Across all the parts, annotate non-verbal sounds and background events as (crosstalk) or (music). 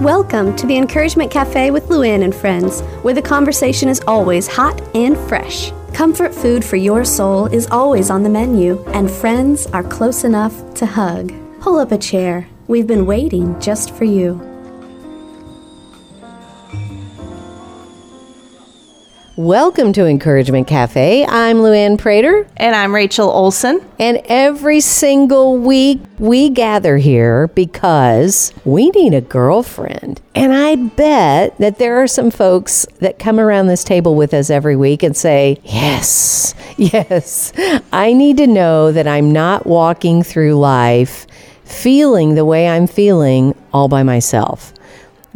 Welcome to the Encouragement Cafe with Luann and friends, where the conversation is always hot and fresh. Comfort food for your soul is always on the menu, and friends are close enough to hug. Pull up a chair. We've been waiting just for you. Welcome to Encouragement Cafe. I'm Luann Prater. And I'm Rachel Olson. And every single week we gather here because we need a girlfriend. And I bet that there are some folks that come around this table with us every week and say, Yes, (laughs) yes, I need to know that I'm not walking through life feeling the way I'm feeling all by myself.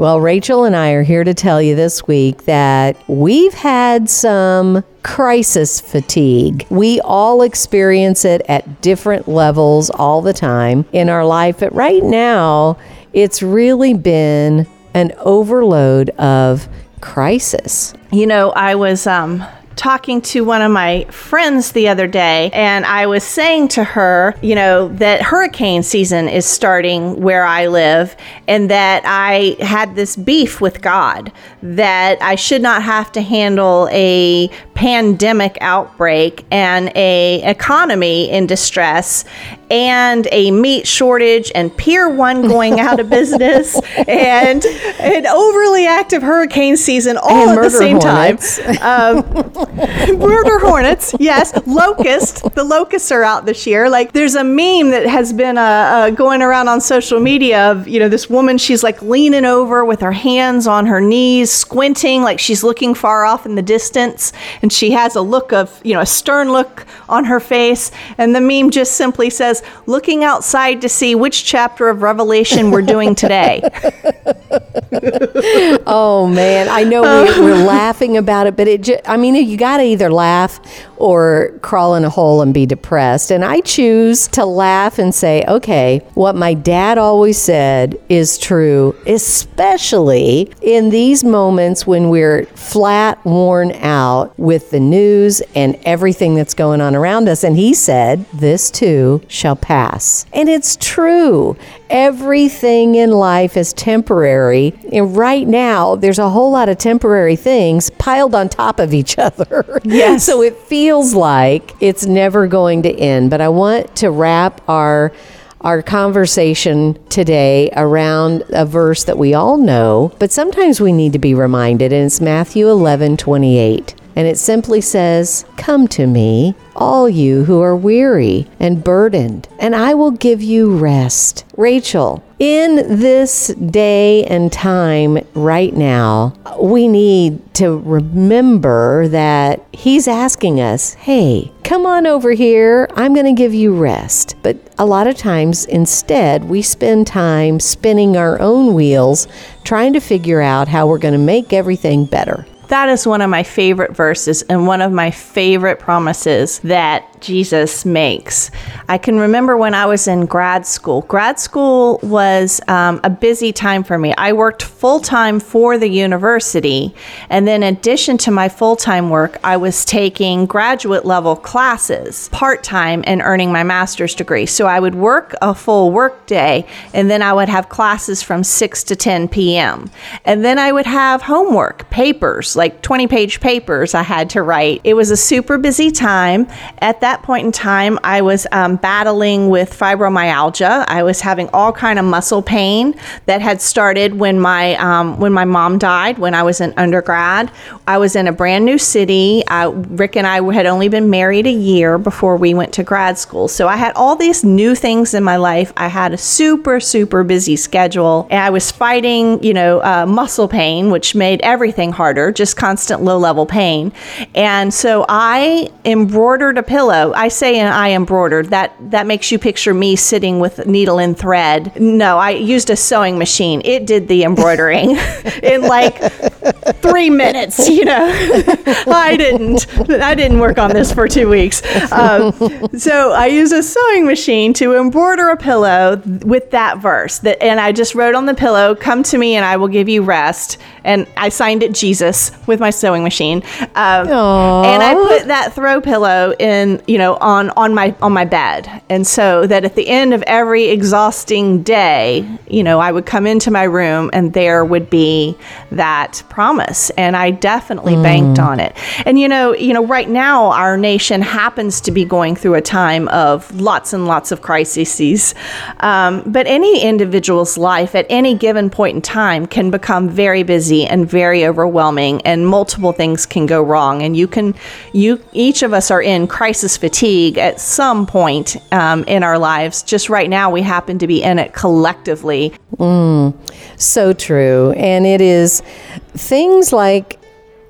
Well, Rachel and I are here to tell you this week that we've had some crisis fatigue. We all experience it at different levels all the time in our life, but right now, it's really been an overload of crisis. You know, I was um talking to one of my friends the other day, and I was saying to her, you know, that hurricane season is starting where I live, and that I had this beef with God that I should not have to handle a pandemic outbreak and a economy in distress and a meat shortage and Pier 1 going out of (laughs) business and an overly active hurricane season all And at the same hornets. time. Um, (laughs) murder hornets, yes. Locust, the locusts are out this year. Like there's a meme that has been uh, uh, going around on social media of, you know, this woman, she's like leaning over with her hands on her knees, squinting like she's looking far off in the distance. And she has a look of, you know, a stern look on her face. And the meme just simply says, looking outside to see which chapter of Revelation we're doing today. (laughs) (laughs) Oh man, I know we, um, we're laughing about it, but it just, I mean, you got to either laugh or crawl in a hole and be depressed. And I choose to laugh and say, okay, what my dad always said is true, especially in these moments when we're flat, worn out with the news and everything that's going on around us. And he said, this too shall pass. And it's true. Everything in life is temporary. And right now, there's a whole lot of temporary things piled on top of each (laughs) other. Yes. so it feels like it's never going to end. But I want to wrap our our conversation today around a verse that we all know, but sometimes we need to be reminded, and it's Matthew 11 28. And it simply says, Come to me, all you who are weary and burdened, and I will give you rest. Rachel, in this day and time right now, we need to remember that He's asking us, Hey, come on over here. I'm going to give you rest. But a lot of times, instead, we spend time spinning our own wheels trying to figure out how we're going to make everything better. That is one of my favorite verses and one of my favorite promises that Jesus makes. I can remember when I was in grad school. Grad school was um, a busy time for me. I worked full time for the university, and then in addition to my full time work, I was taking graduate level classes part time and earning my master's degree. So I would work a full work day, and then I would have classes from 6 to 10 p.m. And then I would have homework, papers, like 20 page papers I had to write. It was a super busy time. At that point in time, I was um, battling with fibromyalgia. I was having all kind of muscle pain that had started when my um, when my mom died when I was in undergrad. I was in a brand new city. Rick and I had only been married a year before we went to grad school, so I had all these new things in my life. I had a super super busy schedule, and I was fighting, you know, uh, muscle pain, which made everything harder. Just constant low level pain, and so I embroidered a pillow. I say I embroidered. That that makes you picture me sitting with needle and thread. No, I used a sewing machine. It did the embroidering (laughs) in like three minutes. You know, (laughs) I didn't. I didn't work on this for two weeks. Um, so I used a sewing machine to embroider a pillow with that verse. That, and I just wrote on the pillow, "Come to me, and I will give you rest." And I signed it Jesus with my sewing machine. Um, and I put that throw pillow in, you know, on on my on my bed, and so that at the end of every exhausting day, you know, I would come into my room and there would be that promise and I definitely mm. banked on it. And you know, you know, right now our nation happens to be going through a time of lots and lots of crises. Um, but any individual's life at any given point in time can become very busy and very overwhelming and multiple things can go wrong and you can you each of us are in crisis fatigue at some point um, in our lives. Just right now we happen to be in it collectively. Mm, so true. And it is things like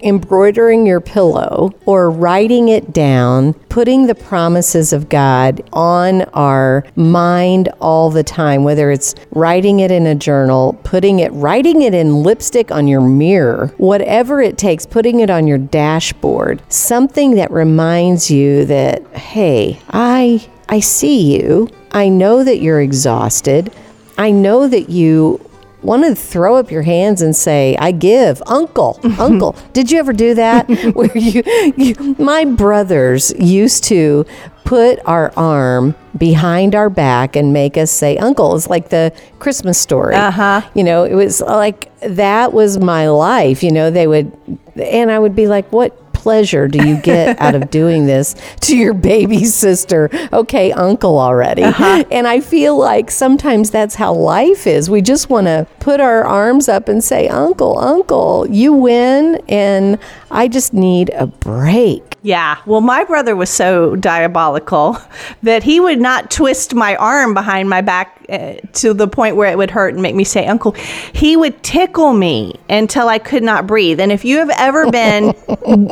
embroidering your pillow or writing it down, putting the promises of God on our mind all the time, whether it's writing it in a journal, putting it, writing it in lipstick on your mirror, whatever it takes, putting it on your dashboard, something that reminds you that, hey, I, I see you. I know that you're exhausted. I know that you want to throw up your hands and say, I give, Uncle, (laughs) Uncle. Did you ever do that? (laughs) Where you, you, my brothers used to put our arm behind our back and make us say uncle it's like the christmas story uh-huh you know it was like that was my life you know they would and i would be like what pleasure do you get (laughs) out of doing this to your baby sister? Okay, uncle already. Uh-huh. And I feel like sometimes that's how life is. We just want to put our arms up and say, Uncle, Uncle, you win. And I just need a break. Yeah. Well, my brother was so diabolical (laughs) that he would not twist my arm behind my back uh, to the point where it would hurt and make me say, Uncle. He would tickle me until I could not breathe. And if you have ever been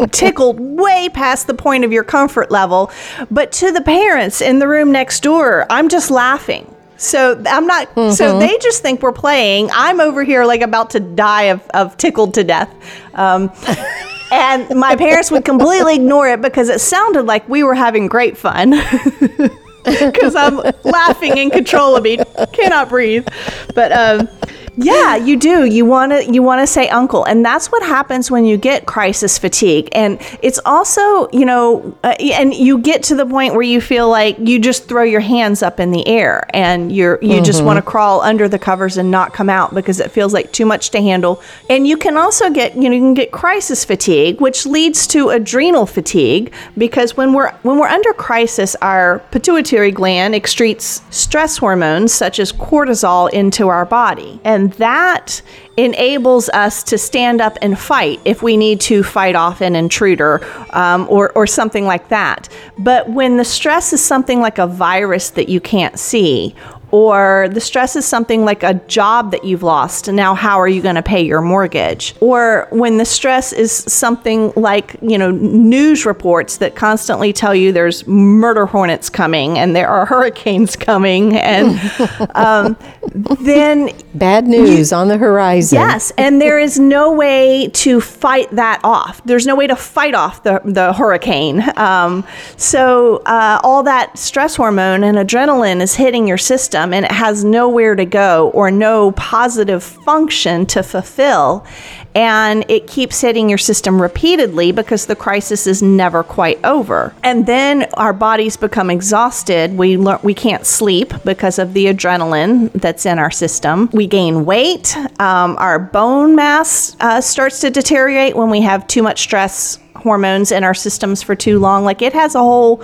(laughs) tickled way past the point of your comfort level, but to the parents in the room next door, I'm just laughing. So I'm not. Mm-hmm. So they just think we're playing. I'm over here like about to die of, of tickled to death. Um, (laughs) and my parents would completely ignore it because it sounded like we were having great fun. (laughs) (laughs) Because I'm laughing in control of me, cannot breathe. But um, yeah, you do. You want to you want to say uncle, and that's what happens when you get crisis fatigue. And it's also, you know, uh, and you get to the point where you feel like you just throw your hands up in the air and you're you mm-hmm. just want to crawl under the covers and not come out because it feels like too much to handle. And you can also get, you know, you can get crisis fatigue, which leads to adrenal fatigue because when we're when we're under crisis, our pituitary gland excretes stress hormones such as cortisol into our body. And and that enables us to stand up and fight if we need to fight off an intruder um, or, or something like that. But when the stress is something like a virus that you can't see, or the stress is something like a job that you've lost now how are you going to pay your mortgage? Or when the stress is something like you know news reports that constantly tell you there's murder hornets coming and there are (laughs) hurricanes coming and (laughs) um, then bad news on the horizon. Yes and there is no way to fight that off. There's no way to fight off the, the hurricane. Um, so uh, all that stress hormone and adrenaline is hitting your system system and it has nowhere to go or no positive function to fulfill. And it keeps hitting your system repeatedly because the crisis is never quite over. And then our bodies become exhausted. We learn, we can't sleep because of the adrenaline that's in our system. We gain weight. Um, our bone mass uh, starts to deteriorate when we have too much stress hormones in our systems for too long. Like it has a whole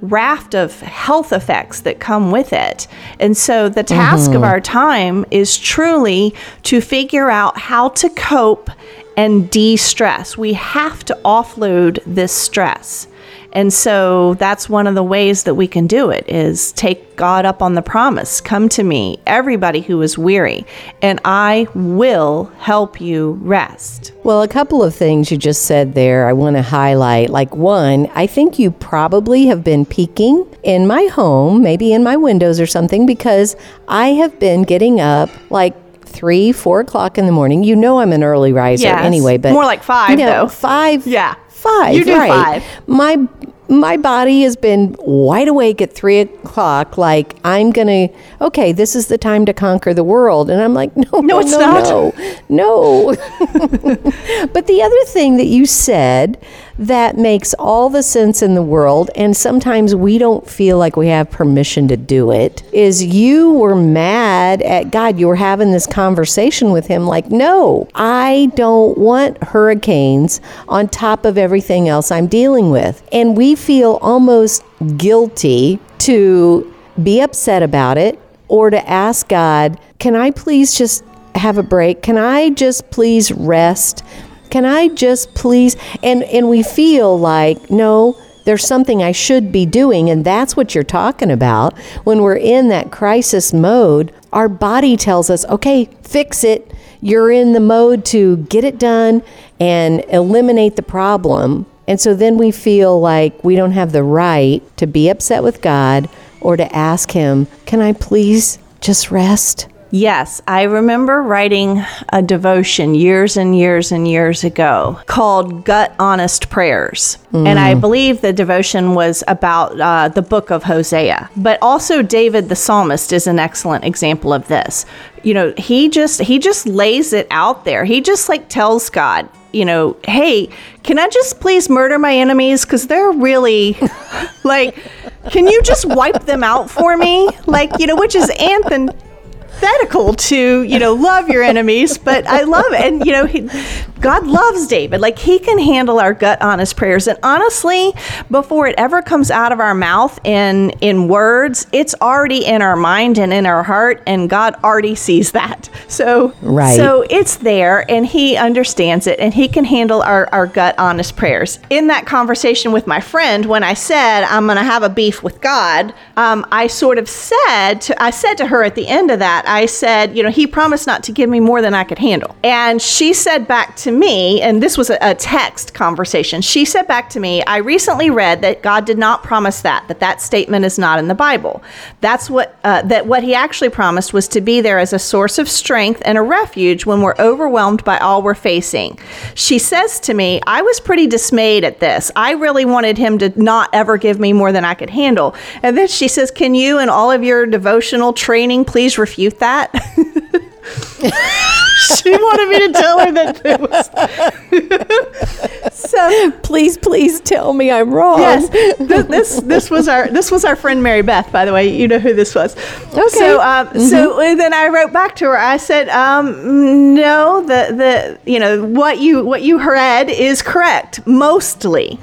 raft of health effects that come with it. And so the task mm-hmm. of our time is truly to figure out how to cope and de stress. We have to offload this stress. And so that's one of the ways that we can do it is take God up on the promise. Come to me, everybody who is weary, and I will help you rest. Well, a couple of things you just said there I want to highlight. Like one, I think you probably have been peeking in my home, maybe in my windows or something because I have been getting up like three, four o'clock in the morning. You know I'm an early riser Yes. anyway, but More like five, you know, though. Five. Yeah. Five. You do right. five. My my body has been wide awake at three o'clock. Like I'm gonna. Okay, this is the time to conquer the world, and I'm like, no, no, it's no, not. no, no. (laughs) (laughs) But the other thing that you said that makes all the sense in the world, and sometimes we don't feel like we have permission to do it, is you were mad at God. You were having this conversation with Him, like, no, I don't want hurricanes on top of everything else I'm dealing with. And we feel almost guilty to be upset about it or to ask God, can I please just have a break? Can I just please rest? Can I just please and and we feel like no there's something I should be doing and that's what you're talking about. When we're in that crisis mode our body tells us okay fix it. You're in the mode to get it done and eliminate the problem. And so then we feel like we don't have the right to be upset with God or to ask him can I please just rest Yes, I remember writing a devotion years and years and years ago called Gut Honest Prayers. And I believe the devotion was about uh, the book of Hosea. But also David the psalmist is an excellent example of this. You know, he just he just lays it out there. He just like tells God, you know, hey, can I just please murder my enemies cuz they're really (laughs) like can you just wipe them out for me? Like, you know, which is anthem antithetical to you know love your enemies but i love it and you know he, god loves david. Like he can handle our gut honest prayers. And honestly before it ever comes out of our mouth in in words it's already in our mind and in our heart and god already sees that. So Right. so it's there and he understands it and he can handle our, our gut honest prayers. In that conversation with my friend when i said i'm going to have a beef with god um, i sort of said to, i said to her at the end of that i said you know he promised not to give me more than i could handle. And she said back to me and this was a, a text conversation she said back to me i recently read that god did not promise that that that statement is not in the bible. That's what uh, that what he actually promised was to be there as a source of strength and a refuge when we're overwhelmed by all we're facing. She says to me i was pretty dismayed at this. I really wanted him to not ever give me more than i could handle. And then she says can you in all of your devotional training please refute that (laughs) (laughs) she wanted me to tell her that it was so please please tell me i'm wrong Yes, Th- this this was our this was our friend Mary Beth. By the way, you know who this was. Okay. So um, so then I wrote back to her. I said, um, no, the the you know what you what you read is correct mostly.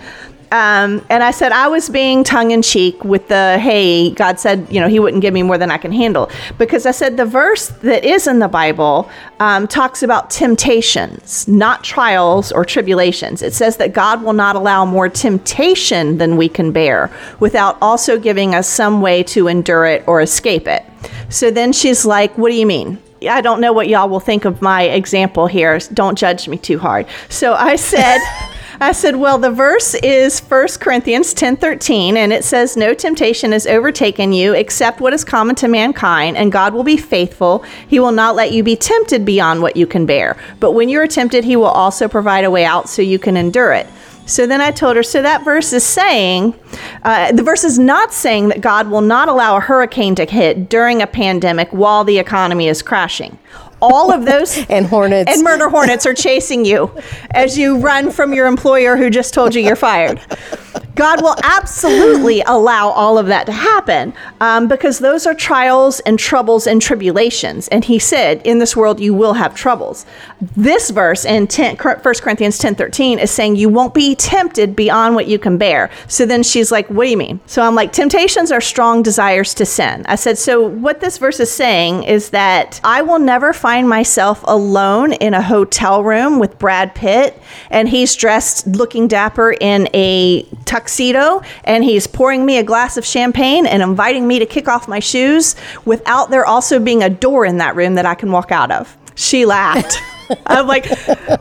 Um, and I said I was being tongue in cheek with the hey, God said you know He wouldn't give me more than I can handle because I said the verse that is in the Bible um, talks about temptations, not trials or tribulations. It says that God will not allow more temptation than we can bear without also giving us some way to endure it or escape it. So then she's like, What do you mean? I don't know what y'all will think of my example here. Don't judge me too hard. So I said, (laughs) I said, well, the verse is 1 Corinthians 10 13, and it says, No temptation has overtaken you except what is common to mankind, and God will be faithful. He will not let you be tempted beyond what you can bear. But when you are tempted, He will also provide a way out so you can endure it. So then I told her, so that verse is saying, uh, the verse is not saying that God will not allow a hurricane to hit during a pandemic while the economy is crashing. All of those (laughs) And hornets. and murder hornets are chasing you as you run from your employer who just told you you're fired. God will absolutely allow all of that to happen um, because those are trials and troubles and tribulations. And he said, In this world, you will have troubles. This verse in 10, 1 Corinthians 10 13 is saying you won't be tempted beyond what you can bear. So then she's like, What do you mean? So I'm like, Temptations are strong desires to sin. I said, So what this verse is saying is that I will never find myself alone in a hotel room with Brad Pitt and he's dressed looking dapper in a tuxedo and he's pouring me a glass of champagne and inviting me to kick off my shoes without there also being a door in that room that I can walk out of. She laughed. (laughs) I'm like,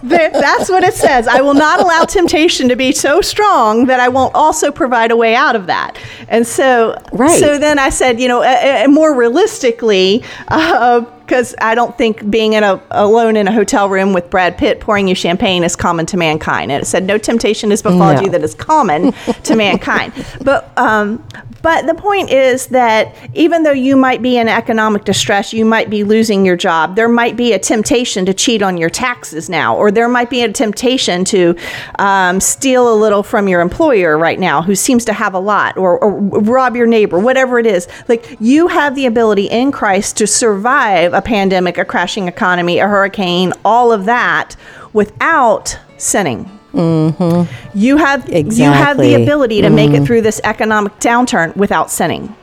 that's what it says. I will not allow temptation to be so strong that I won't also provide a way out of that. And so, Right. so then I said, you know, uh, uh, more realistically, because because I don't think being in a alone in a hotel room with Brad Pitt pouring you champagne is common to mankind. And it said, "No temptation has befallen No. you that is common (laughs) to mankind." But um, but the point is that even though you might be in economic distress, you might be losing your job. There might be a temptation to cheat on your taxes now, or there might be a temptation to um, steal a little from your employer right now, who seems to have a lot, or, or rob your neighbor, whatever it is. Like you have the ability in Christ to survive a pandemic, a crashing economy, a hurricane, all of that without sinning. Mm-hmm. You have you have the ability to make it through this economic downturn without sinning.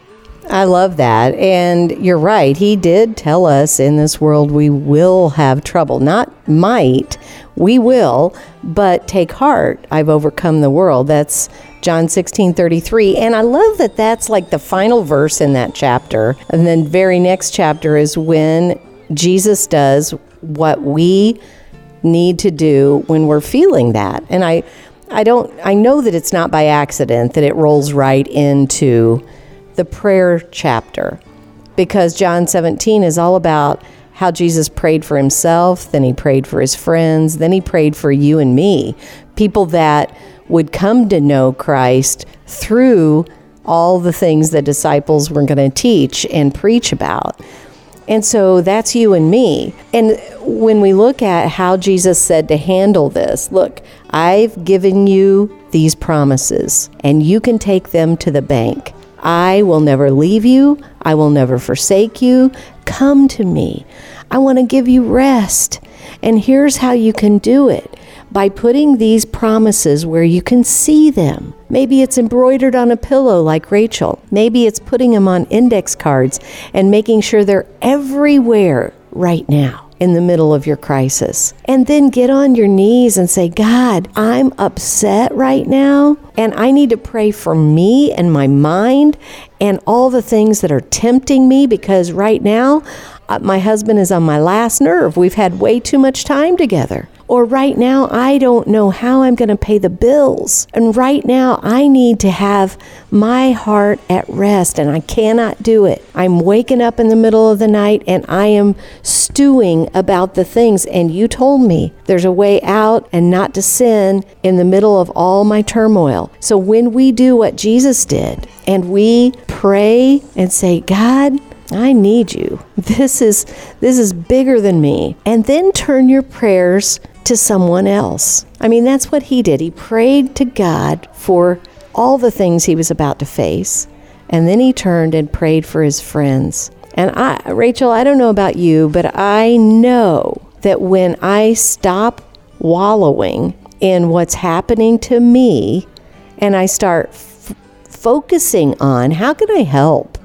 I love that. And you're right. He did tell us in this world we will have trouble. Not might, we will, but take heart. I've overcome the world. That's John 16 33. And I love that that's like the final verse in that chapter. And then, very next chapter is when Jesus does what we need to do when we're feeling that. And I I don't I know that it's not by accident that it rolls right into the prayer chapter because John 17 is all about how Jesus prayed for himself, then he prayed for his friends, then he prayed for you and me, people that would come to know Christ through all the things the disciples were going to teach and preach about. And so that's you and me. And when we look at how Jesus said to handle this, look, I've given you these promises, and you can take them to the bank. I will never leave you. I will never forsake you. Come to me. I want to give you rest. And here's how you can do it by putting these promises where you can see them. Maybe it's embroidered on a pillow like Rachel. Maybe it's putting them on index cards and making sure they're everywhere right now in the middle of your crisis. And then get on your knees and say, God, I'm upset right now, and I need to pray for me and my mind and all the things that are tempting me because right now, uh, my husband is on my last nerve. We've had way too much time together. Or right now, I don't know how I'm going to pay the bills. And right now, I need to have my heart at rest, and I cannot do it. I'm waking up in the middle of the night and I am stewing about the things. And you told me there's a way out and not to sin in the middle of all my turmoil. So when we do what Jesus did and we pray and say, God, I need you. This is this is bigger than me. And then turn your prayers to someone else. I mean, that's what he did. He prayed to God for all the things he was about to face, and then he turned and prayed for his friends. And I Rachel, I don't know about you, but I know that when I stop wallowing in what's happening to me and I start f- focusing on how can I help?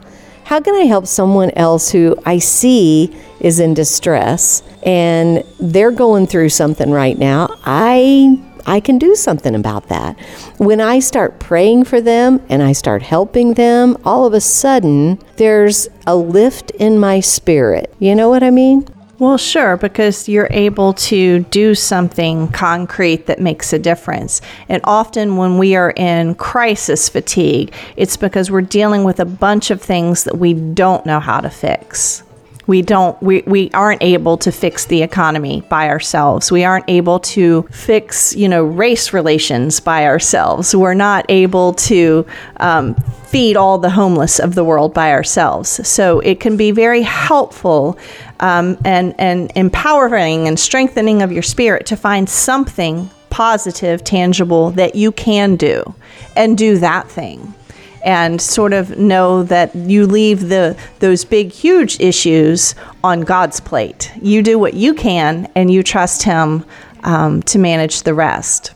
How can I help someone else who I see is in distress and they're going through something right now? I I can do something about that. When I start praying for them and I start helping them, all of a sudden there's a lift in my spirit. You know what I mean? Well, sure, because you're able to do something concrete that makes a difference. And often when we are in crisis fatigue, it's because we're dealing with a bunch of things that we don't know how to fix. We don't we, we aren't able to fix the economy by ourselves. We aren't able to fix, you know, race relations by ourselves. We're not able to um, feed all the homeless of the world by ourselves. So it can be very helpful um, and, and empowering and strengthening of your spirit to find something positive, tangible that you can do and do that thing and sort of know that you leave the those big huge issues on God's plate. You do what you can and you trust him um, to manage the rest.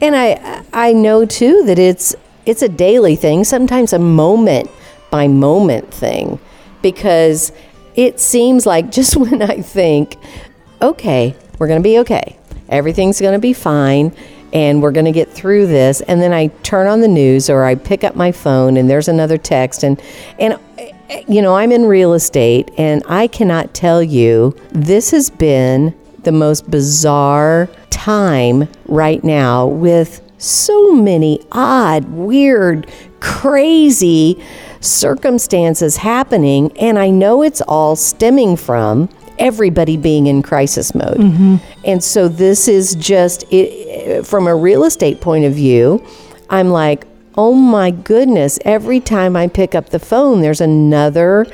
And I I know too that it's it's a daily thing, sometimes a moment by moment thing because it seems like (laughs) just when I think, okay, we're going to be okay. Everything's going to be fine and we're going to get through this. And then I turn on the news or I pick up my phone and there's another text. And and you know, I'm in real estate and I cannot tell you this has been the most bizarre time right now with so many odd, weird, crazy circumstances happening, and I know it's all stemming from everybody being in crisis mode. Mm-hmm. And so this is just it, from a real estate point of view, I'm like, oh my goodness, every time I pick up the phone, there's another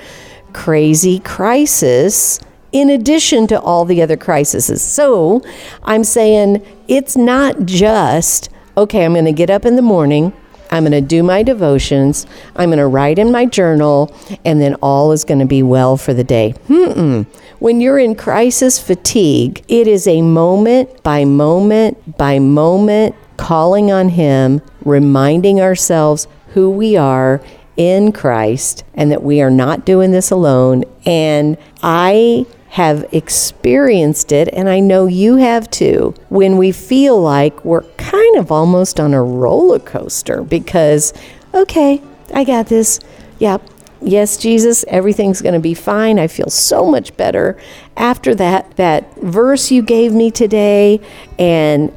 crazy crisis in addition to all the other crises. So I'm saying it's not just, okay, I'm going to get up in the morning. I'm going to do my devotions. I'm going to write in my journal, and then all is going to be well for the day. Mm-mm. When you're in crisis fatigue, it is a moment by moment by moment calling on Him, reminding ourselves who we are in Christ and that we are not doing this alone. And I have experienced it, and I know you have too, when we feel like we're kind of almost on a roller coaster because, okay, I got this. Yep. Yes, Jesus, everything's going to be fine. I feel so much better after that that verse you gave me today and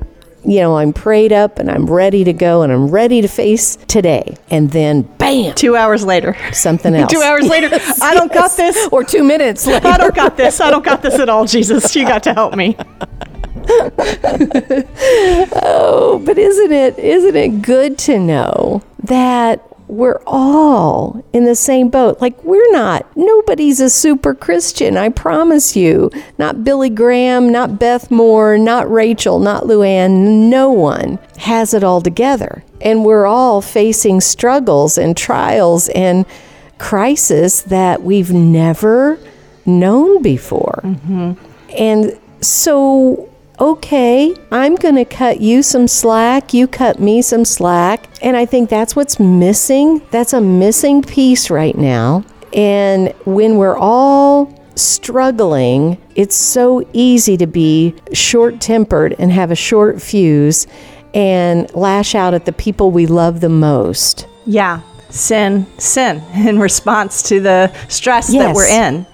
you know, I'm prayed up and I'm ready to go and I'm ready to face today. And then bam, Two hours later. something (laughs) else. Two hours later. (laughs) I don't got this. Or two minutes later. (laughs) I don't got this. I don't got this at all, Jesus. You got to help me. Oh, but isn't it isn't it good to know that we're all in the same boat? Like we're not nobody's a super Christian, I promise you. Not Billy Graham, not Beth Moore, not Rachel, not Luann, no one has it all together. And we're all facing struggles and trials and crisis that we've never known before. Mm-hmm. And so, okay, I'm going to cut you some slack. You cut me some slack. And I think that's what's missing. That's a missing piece right now. And when we're all struggling, it's so easy to be short tempered and have a short fuse and lash out at the people we love the most. Yeah. Sin, sin (laughs) in response to the stress that we're in.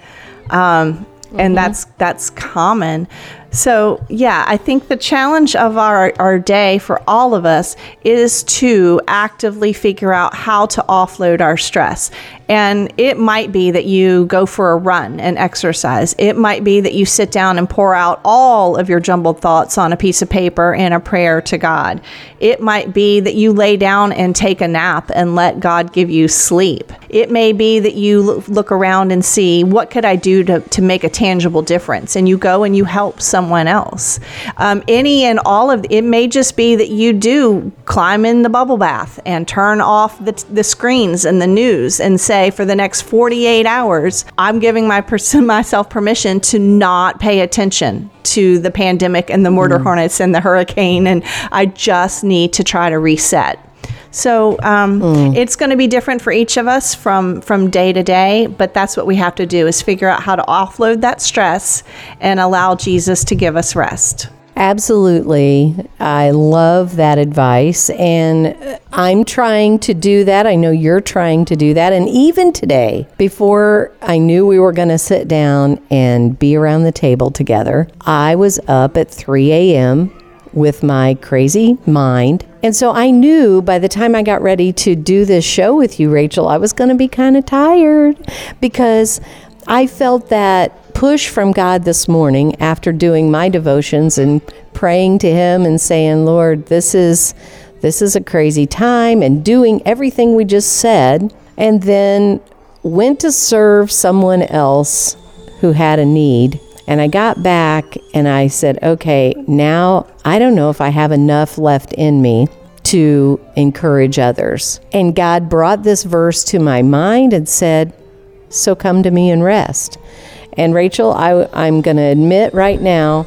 Um, and that's that's common. So yeah, I think the challenge of our, our day for all of us is to actively figure out how to offload our stress. And it might be that you go for a run and exercise. It might be that you sit down and pour out all of your jumbled thoughts on a piece of paper and a prayer to God. It might be that you lay down and take a nap and let God give you sleep. It may be that you look around and see what could I do to, to make a tangible difference, and you go and you help someone else. Um, any and all of it may just be that you do climb in the bubble bath and turn off the, the screens and the news and say for the next 48 hours, I'm giving my pers- (laughs) myself permission to not pay attention to the pandemic and the murder hornets and the hurricane, and I just need to try to reset. So um, it's going to be different for each of us from from day to day, but that's what we have to do is figure out how to offload that stress and allow Jesus to give us rest. Absolutely. I love that advice. And uh, I'm trying to do that. I know you're trying to do that. And even today, before I knew we were going to sit down and be around the table together, I was up at 3 a.m. with my crazy mind. And so I knew by the time I got ready to do this show with you, Rachel, I was going to be kind of tired because I felt that push from God this morning after doing my devotions and praying to him and saying, "Lord, this is this is a crazy time," and doing everything we just said, and then went to serve someone else who had a need. And I got back and I said, "Okay, now I don't know if I have enough left in me to encourage others." And God brought this verse to my mind and said, so come to me and rest. And Rachel, I, I'm going to admit right now,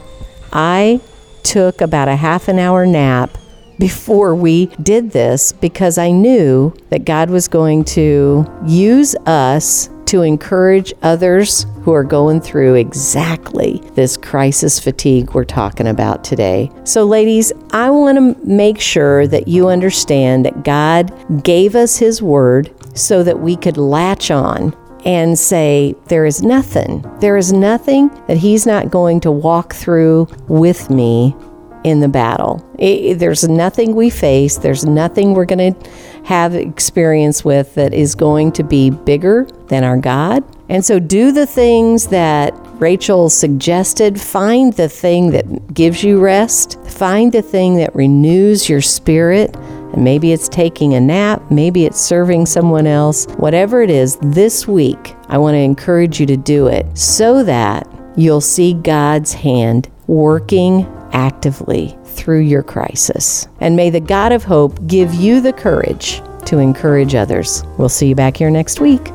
I took about a half an hour nap before we did this because I knew that God was going to use us to encourage others who are going through exactly this crisis fatigue we're talking about today. So, ladies, I want to make sure that you understand that God gave us His word so that we could latch on and say, There is nothing, there is nothing that He's not going to walk through with me in the battle. It, there's nothing we face, there's nothing we're going to have experience with that is going to be bigger than our God. And so do the things that Rachel suggested. Find the thing that gives you rest, find the thing that renews your spirit. Maybe it's taking a nap, maybe it's serving someone else. Whatever it is, this week, I want to encourage you to do it so that you'll see God's hand working actively through your crisis. And may the God of hope give you the courage to encourage others. We'll see you back here next week.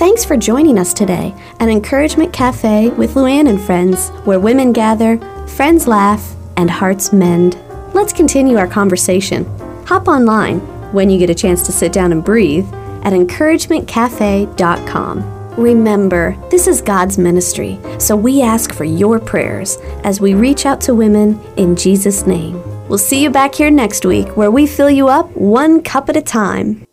Thanks for joining us today at Encouragement Cafe with Luann and friends, where women gather, friends laugh, and hearts mend. Let's continue our conversation. Hop online when you get a chance to sit down and breathe at encouragementcafe.com. Remember, this is God's ministry, so we ask for your prayers as we reach out to women in Jesus' name. We'll see you back here next week where we fill you up one cup at a time.